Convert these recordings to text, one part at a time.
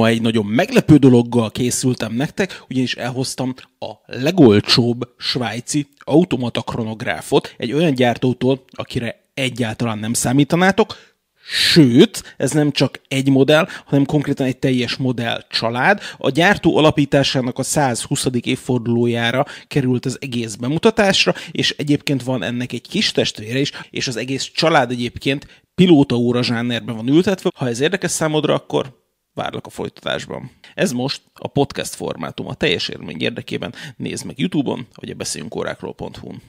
Ma egy nagyon meglepő dologgal készültem nektek, ugyanis elhoztam a legolcsóbb svájci automata kronográfot egy olyan gyártótól, akire egyáltalán nem számítanátok, Sőt, ez nem csak egy modell, hanem konkrétan egy teljes modell család. A gyártó alapításának a 120. évfordulójára került az egész bemutatásra, és egyébként van ennek egy kis testvére is, és az egész család egyébként pilótaóra zsánerben van ültetve. Ha ez érdekes számodra, akkor várlak a folytatásban. Ez most a podcast formátum a teljes élmény érdekében. Nézd meg YouTube-on, vagy a beszéljünkórákról.hu-n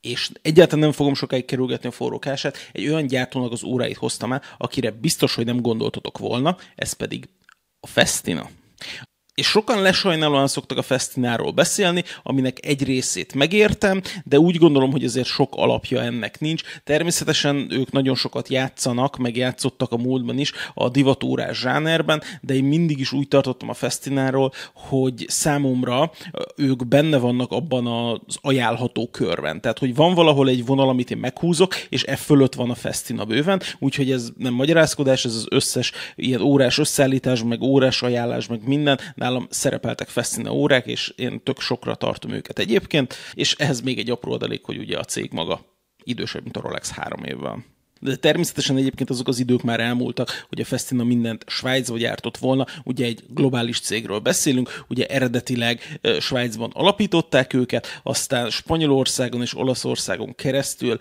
és egyáltalán nem fogom sokáig kerülgetni a forrókását, egy olyan gyártónak az óráit hoztam el, akire biztos, hogy nem gondoltatok volna, ez pedig a Festina és sokan lesajnálóan szoktak a Festináról beszélni, aminek egy részét megértem, de úgy gondolom, hogy azért sok alapja ennek nincs. Természetesen ők nagyon sokat játszanak, meg játszottak a múltban is a divatórás zsánerben, de én mindig is úgy tartottam a Festináról, hogy számomra ők benne vannak abban az ajánlható körben. Tehát, hogy van valahol egy vonal, amit én meghúzok, és e fölött van a Festina bőven, úgyhogy ez nem magyarázkodás, ez az összes ilyen órás összeállítás, meg órás ajánlás, meg minden, nálam szerepeltek Festina órák, és én tök sokra tartom őket egyébként, és ehhez még egy apró adalék, hogy ugye a cég maga idősebb, mint a Rolex három évvel. De természetesen egyébként azok az idők már elmúltak, hogy a Festina mindent Svájcba gyártott volna. Ugye egy globális cégről beszélünk, ugye eredetileg Svájcban alapították őket, aztán Spanyolországon és Olaszországon keresztül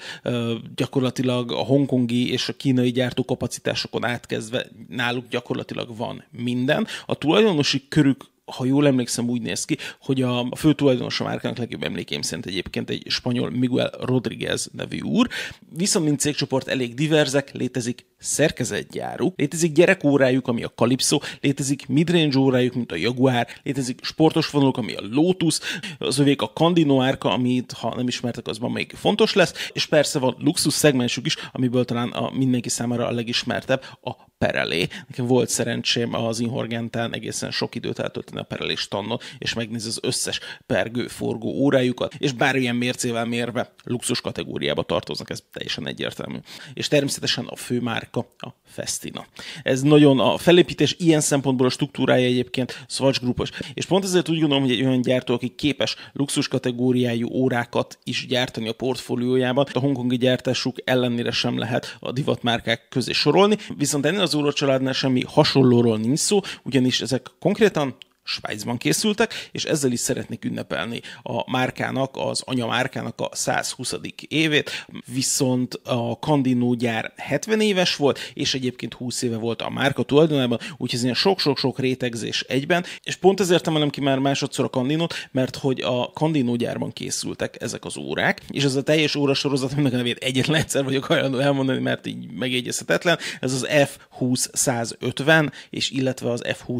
gyakorlatilag a hongkongi és a kínai gyártókapacitásokon átkezdve náluk gyakorlatilag van minden. A tulajdonosi körük ha jól emlékszem, úgy néz ki, hogy a, fő tulajdonos a márkának legjobb emlékeim szerint egyébként egy spanyol Miguel Rodriguez nevű úr. Viszont mint cégcsoport elég diverzek, létezik szerkezetgyáruk, létezik gyerekórájuk, ami a Calypso, létezik midrange órájuk, mint a Jaguar, létezik sportos vonaluk, ami a Lotus, az övék a Candino árka, amit ha nem ismertek, az ma még fontos lesz, és persze van luxus szegmensük is, amiből talán a mindenki számára a legismertebb, a Perelé. Nekem volt szerencsém az Inhorgentán egészen sok időt eltölteni a Perelé standon, és megnézni az összes pergő, forgó órájukat, és bármilyen mércével mérve luxus kategóriába tartoznak, ez teljesen egyértelmű. És természetesen a fő márka a Festina. Ez nagyon a felépítés ilyen szempontból a struktúrája egyébként Swatch Groupos. És pont ezért úgy gondolom, hogy egy olyan gyártó, aki képes luxus kategóriájú órákat is gyártani a portfóliójában, a hongkongi gyártásuk ellenére sem lehet a divatmárkák közé sorolni, viszont ennél az óra semmi hasonlóról nincs szó, ugyanis ezek konkrétan Svájcban készültek, és ezzel is szeretnék ünnepelni a márkának, az anyamárkának a 120. évét, viszont a Kandinó gyár 70 éves volt, és egyébként 20 éve volt a márka tulajdonában, úgyhogy ez ilyen sok-sok-sok rétegzés egyben, és pont ezért emelem ki már másodszor a Kandinót, mert hogy a Kandinó gyárban készültek ezek az órák, és ez a teljes órasorozat, aminek a nevét egyetlen egyszer vagyok hajlandó elmondani, mert így megjegyezhetetlen, ez az F20 150, és illetve az F20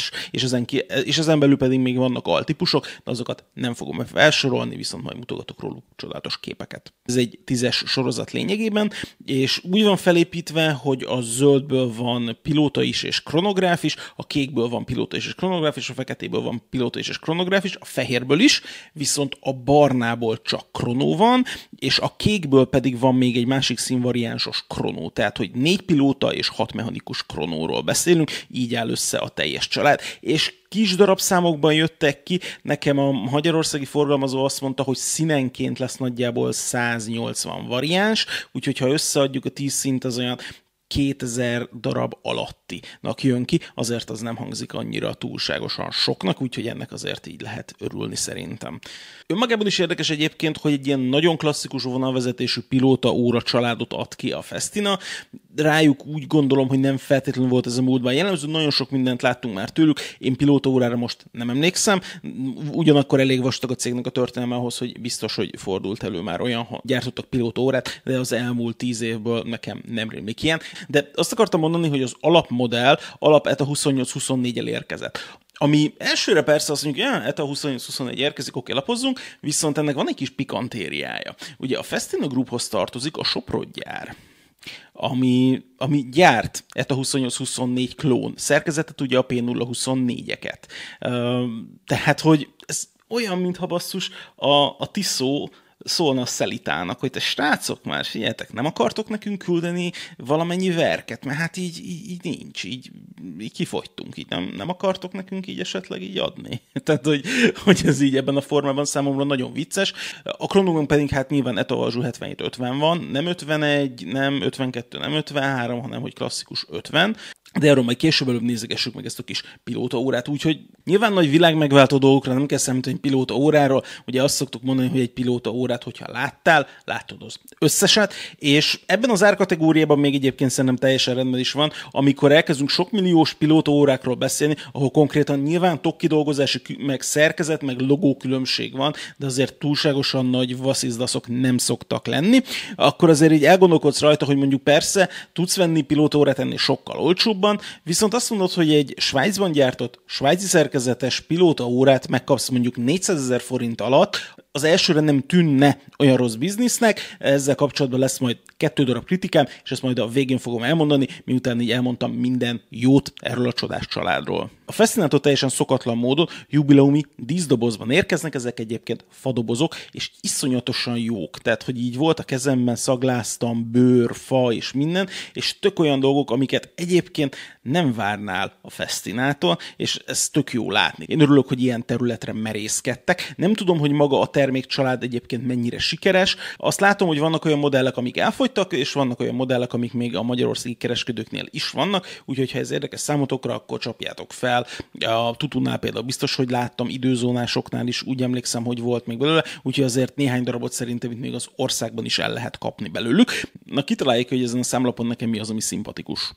151-es más, és ezen, ki, és ezen belül pedig még vannak altípusok, de azokat nem fogom felsorolni, viszont majd mutogatok róluk csodálatos képeket. Ez egy tízes sorozat lényegében, és úgy van felépítve, hogy a zöldből van pilóta is és kronográf is, a kékből van pilóta is és kronográf is, a feketéből van pilóta is és kronográf is, a fehérből is, viszont a barnából csak kronó van, és a kékből pedig van még egy másik színvariánsos kronó, tehát hogy négy pilóta és hat mechanikus kronóról beszélünk, így áll össze a teljes család lehet, és kis darabszámokban jöttek ki. Nekem a magyarországi forgalmazó azt mondta, hogy színenként lesz nagyjából 180 variáns, úgyhogy ha összeadjuk a 10 szint, az olyan 2000 darab alattinak jön ki, azért az nem hangzik annyira túlságosan soknak, úgyhogy ennek azért így lehet örülni szerintem. Önmagában is érdekes egyébként, hogy egy ilyen nagyon klasszikus vonalvezetésű pilóta óra családot ad ki a Festina, rájuk úgy gondolom, hogy nem feltétlenül volt ez a múltban jellemző, nagyon sok mindent láttunk már tőlük, én pilóta órára most nem emlékszem, ugyanakkor elég vastag a cégnek a történelme ahhoz, hogy biztos, hogy fordult elő már olyan, ha gyártottak pilóta órát, de az elmúlt tíz évből nekem nem rémlik ilyen. De azt akartam mondani, hogy az alapmodell alap ETA 28-24-el érkezett ami elsőre persze azt mondjuk, hogy ETA 28-21 érkezik, oké, lapozzunk, viszont ennek van egy kis pikantériája. Ugye a Festina Grouphoz tartozik a Soprod gyár ami, ami gyárt ETA 28-24 klón szerkezetet, ugye a P024-eket. Tehát, hogy ez olyan, mintha basszus a, a Tissot szólna a szelitának, hogy te srácok már, figyeljetek, nem akartok nekünk küldeni valamennyi verket, mert hát így, így, így nincs, így, így kifogytunk, így nem, nem akartok nekünk így esetleg így adni. Tehát, hogy, hogy ez így ebben a formában számomra nagyon vicces. A Kronóban pedig hát nyilván Etoazsú 77-50 van, nem 51, nem 52, nem 53, hanem hogy klasszikus 50 de erről majd később előbb nézegessük meg ezt a kis pilóta órát, úgyhogy nyilván nagy világ megváltó dolgokra nem kell számítani pilóta óráról, ugye azt szoktuk mondani, hogy egy pilóta órát, hogyha láttál, látod az összeset, és ebben az árkategóriában még egyébként szerintem teljesen rendben is van, amikor elkezdünk sok milliós pilóta órákról beszélni, ahol konkrétan nyilván tokkidolgozási, meg szerkezet, meg logó különbség van, de azért túlságosan nagy vaszizdaszok nem szoktak lenni, akkor azért így elgondolkodsz rajta, hogy mondjuk persze tudsz venni pilóta órát ennél sokkal olcsóbb, olcsóbban, viszont azt mondod, hogy egy Svájcban gyártott, svájci szerkezetes pilóta órát megkapsz mondjuk 400 ezer forint alatt, az elsőre nem tűnne olyan rossz biznisznek, ezzel kapcsolatban lesz majd kettő darab kritikám, és ezt majd a végén fogom elmondani, miután így elmondtam minden jót erről a csodás családról. A Fascinator teljesen szokatlan módon jubileumi díszdobozban érkeznek, ezek egyébként fadobozok, és iszonyatosan jók. Tehát, hogy így volt a kezemben, szagláztam, bőr, fa és minden, és tök olyan dolgok, amiket egyébként nem várnál a Festinától, és ez tök jó látni. Én örülök, hogy ilyen területre merészkedtek. Nem tudom, hogy maga a termékcsalád egyébként mennyire sikeres. Azt látom, hogy vannak olyan modellek, amik elfogytak, és vannak olyan modellek, amik még a magyarországi kereskedőknél is vannak, úgyhogy ha ez érdekes számotokra, akkor csapjátok fel. A Tutunál például biztos, hogy láttam, időzónásoknál is úgy emlékszem, hogy volt még belőle, úgyhogy azért néhány darabot szerintem itt még az országban is el lehet kapni belőlük. Na kitaláljuk, hogy ezen a számlapon nekem mi az, ami szimpatikus.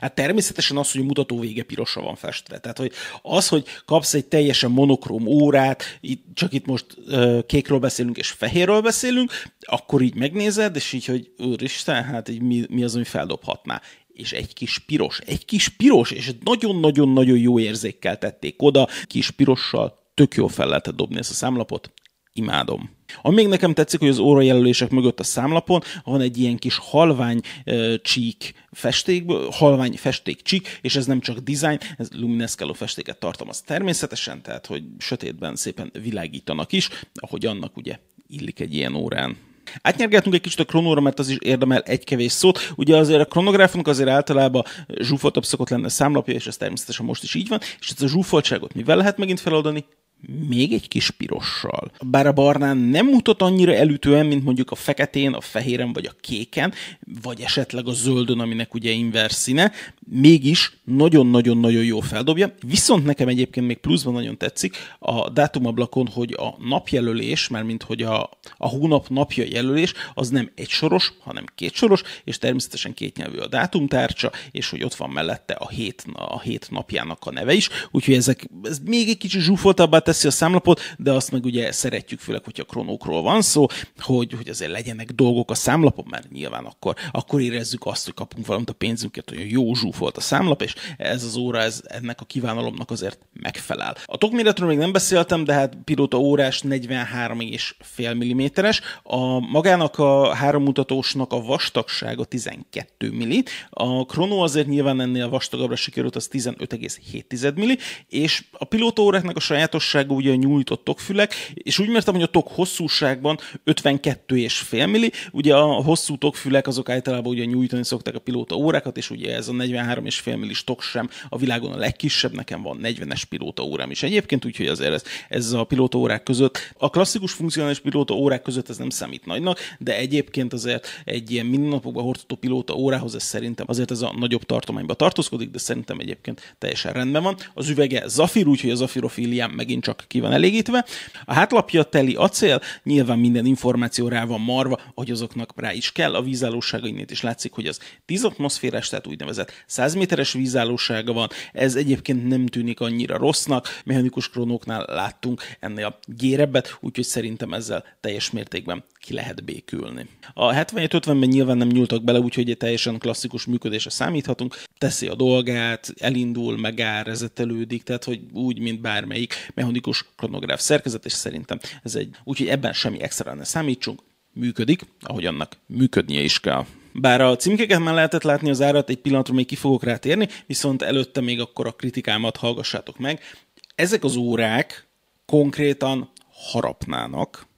Hát természetesen az, hogy a mutató vége pirosra van festve. Tehát, hogy az, hogy kapsz egy teljesen monokróm órát, itt, csak itt most uh, kékről beszélünk és fehérről beszélünk, akkor így megnézed, és így, hogy úristen, hát így mi, mi az, ami feldobhatná és egy kis piros, egy kis piros, és nagyon-nagyon-nagyon jó érzékkel tették oda, kis pirossal tök jó fel lehetett dobni ezt a számlapot, imádom. Ami még nekem tetszik, hogy az órajelölések mögött a számlapon van egy ilyen kis halvány uh, csík festék, halvány festék csík, és ez nem csak design, ez luminescalo festéket tartalmaz természetesen, tehát hogy sötétben szépen világítanak is, ahogy annak ugye illik egy ilyen órán. Átnyergeltünk egy kicsit a kronóra, mert az is érdemel egy kevés szót. Ugye azért a kronográfunk azért általában zsúfoltabb szokott lenne számlapja, és ez természetesen most is így van, és ezt a zsúfoltságot mivel lehet megint feloldani? Még egy kis pirossal. Bár a barnán nem mutat annyira elütően, mint mondjuk a feketén, a fehéren vagy a kéken, vagy esetleg a zöldön, aminek ugye inversz színe, mégis nagyon-nagyon-nagyon jó feldobja. Viszont nekem egyébként még pluszban nagyon tetszik a dátumablakon, hogy a napjelölés, mint hogy a, a hónap napja jelölés, az nem egy soros, hanem két soros, és természetesen két nyelvű a dátumtárcsa, és hogy ott van mellette a hét, a hét napjának a neve is, úgyhogy ezek, ez még egy kicsit zsúfoltabbá teszi a számlapot, de azt meg ugye szeretjük, főleg, hogyha kronókról van szó, hogy, hogy azért legyenek dolgok a számlapon, mert nyilván akkor, akkor érezzük azt, hogy kapunk valamit a pénzünket, hogy jó zsúfolt a számlap, és ez az óra ez ennek a kívánalomnak azért megfelel. A tokméretről még nem beszéltem, de hát pilóta órás 43,5 mm-es, a magának a háromutatósnak a vastagsága 12 mm, a Chrono azért nyilván ennél vastagabbra sikerült, az 15,7 mm, és a pilóta óráknak a sajátossága hosszúsága ugye nyújtott tokfülek, és úgy mertem, hogy a tok hosszúságban 52,5 milli, ugye a hosszú tokfülek azok általában ugye nyújtani szokták a pilóta órákat, és ugye ez a 43,5 millis tok sem a világon a legkisebb, nekem van 40-es pilóta órám is egyébként, úgyhogy azért ez, ez a pilóta órák között, a klasszikus funkcionális pilóta órák között ez nem számít nagynak, de egyébként azért egy ilyen mindennapokban hordható pilóta órához ez szerintem azért ez a nagyobb tartományba tartózkodik, de szerintem egyébként teljesen rendben van. Az üvege zafir, úgyhogy a zafirofíliám megint csak ki van elégítve. A hátlapja teli acél, nyilván minden információ rá van marva, hogy azoknak rá is kell. A vízállósága innét is látszik, hogy az 10 atmoszférás, tehát úgynevezett 100 méteres vízállósága van. Ez egyébként nem tűnik annyira rossznak. Mechanikus krónóknál láttunk ennél a gérebbet, úgyhogy szerintem ezzel teljes mértékben ki lehet békülni. A 77-50-ben nyilván nem nyúltak bele, úgyhogy egy teljesen klasszikus működésre számíthatunk. Teszi a dolgát, elindul, megáll, rezetelődik, tehát hogy úgy, mint bármelyik mechanikus kronográf szerkezet, és szerintem ez egy, úgyhogy ebben semmi extra ne számítsunk, működik, ahogy annak működnie is kell. Bár a címkeket már lehetett látni az árat, egy pillanatra még ki fogok rá térni, viszont előtte még akkor a kritikámat hallgassátok meg. Ezek az órák konkrétan harapnának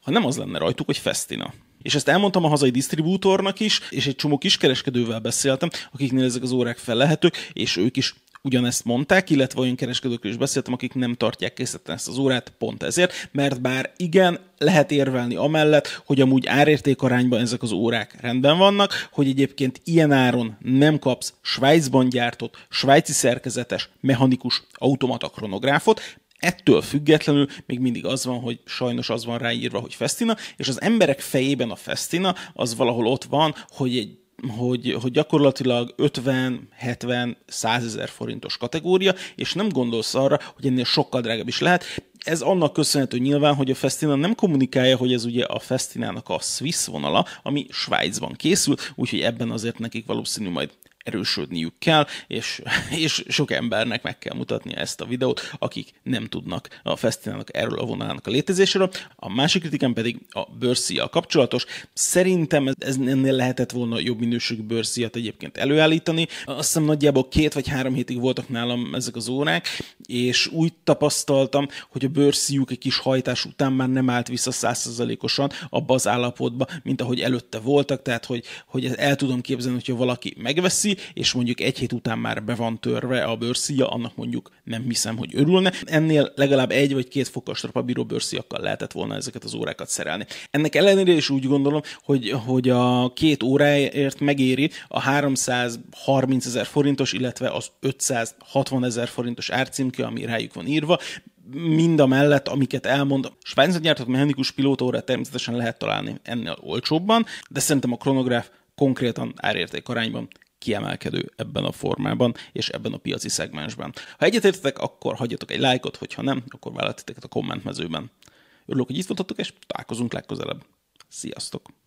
ha nem az lenne rajtuk, hogy Festina. És ezt elmondtam a hazai disztribútornak is, és egy csomó kiskereskedővel beszéltem, akiknél ezek az órák fellehetők, és ők is ugyanezt mondták, illetve olyan kereskedőkről is beszéltem, akik nem tartják készíteni ezt az órát pont ezért, mert bár igen, lehet érvelni amellett, hogy amúgy árérték arányban ezek az órák rendben vannak, hogy egyébként ilyen áron nem kapsz Svájcban gyártott, svájci szerkezetes, mechanikus automata kronográfot, Ettől függetlenül még mindig az van, hogy sajnos az van ráírva, hogy Festina, és az emberek fejében a Festina az valahol ott van, hogy egy hogy, hogy gyakorlatilag 50, 70, 100 ezer forintos kategória, és nem gondolsz arra, hogy ennél sokkal drágább is lehet. Ez annak köszönhető nyilván, hogy a Festina nem kommunikálja, hogy ez ugye a Festinának a Swiss vonala, ami Svájcban készül, úgyhogy ebben azért nekik valószínű majd erősödniük kell, és, és sok embernek meg kell mutatnia ezt a videót, akik nem tudnak a fesztiválnak erről a vonalának a létezéséről. A másik kritikám pedig a bőrszíjjal kapcsolatos. Szerintem ez, ez ennél lehetett volna jobb minőségű bőrszíjat egyébként előállítani. Azt hiszem nagyjából két vagy három hétig voltak nálam ezek az órák, és úgy tapasztaltam, hogy a bőrszíjuk egy kis hajtás után már nem állt vissza százszerzalékosan abba az állapotba, mint ahogy előtte voltak, tehát hogy, hogy el tudom képzelni, hogyha valaki megveszi, és mondjuk egy hét után már be van törve a bőrszíja, annak mondjuk nem hiszem, hogy örülne. Ennél legalább egy vagy két fokos bíró bőrszíjakkal lehetett volna ezeket az órákat szerelni. Ennek ellenére is úgy gondolom, hogy, hogy a két óráért megéri a 330 ezer forintos, illetve az 560 ezer forintos árcímke, ami rájuk van írva, mind a mellett, amiket elmond. Svájcban gyártott mechanikus pilótóra természetesen lehet találni ennél olcsóbban, de szerintem a kronográf konkrétan árérték arányban kiemelkedő ebben a formában és ebben a piaci szegmensben. Ha egyetértetek, akkor hagyjatok egy lájkot, hogyha nem, akkor vállaljátok a kommentmezőben. Örülök, hogy itt voltatok, és találkozunk legközelebb. Sziasztok!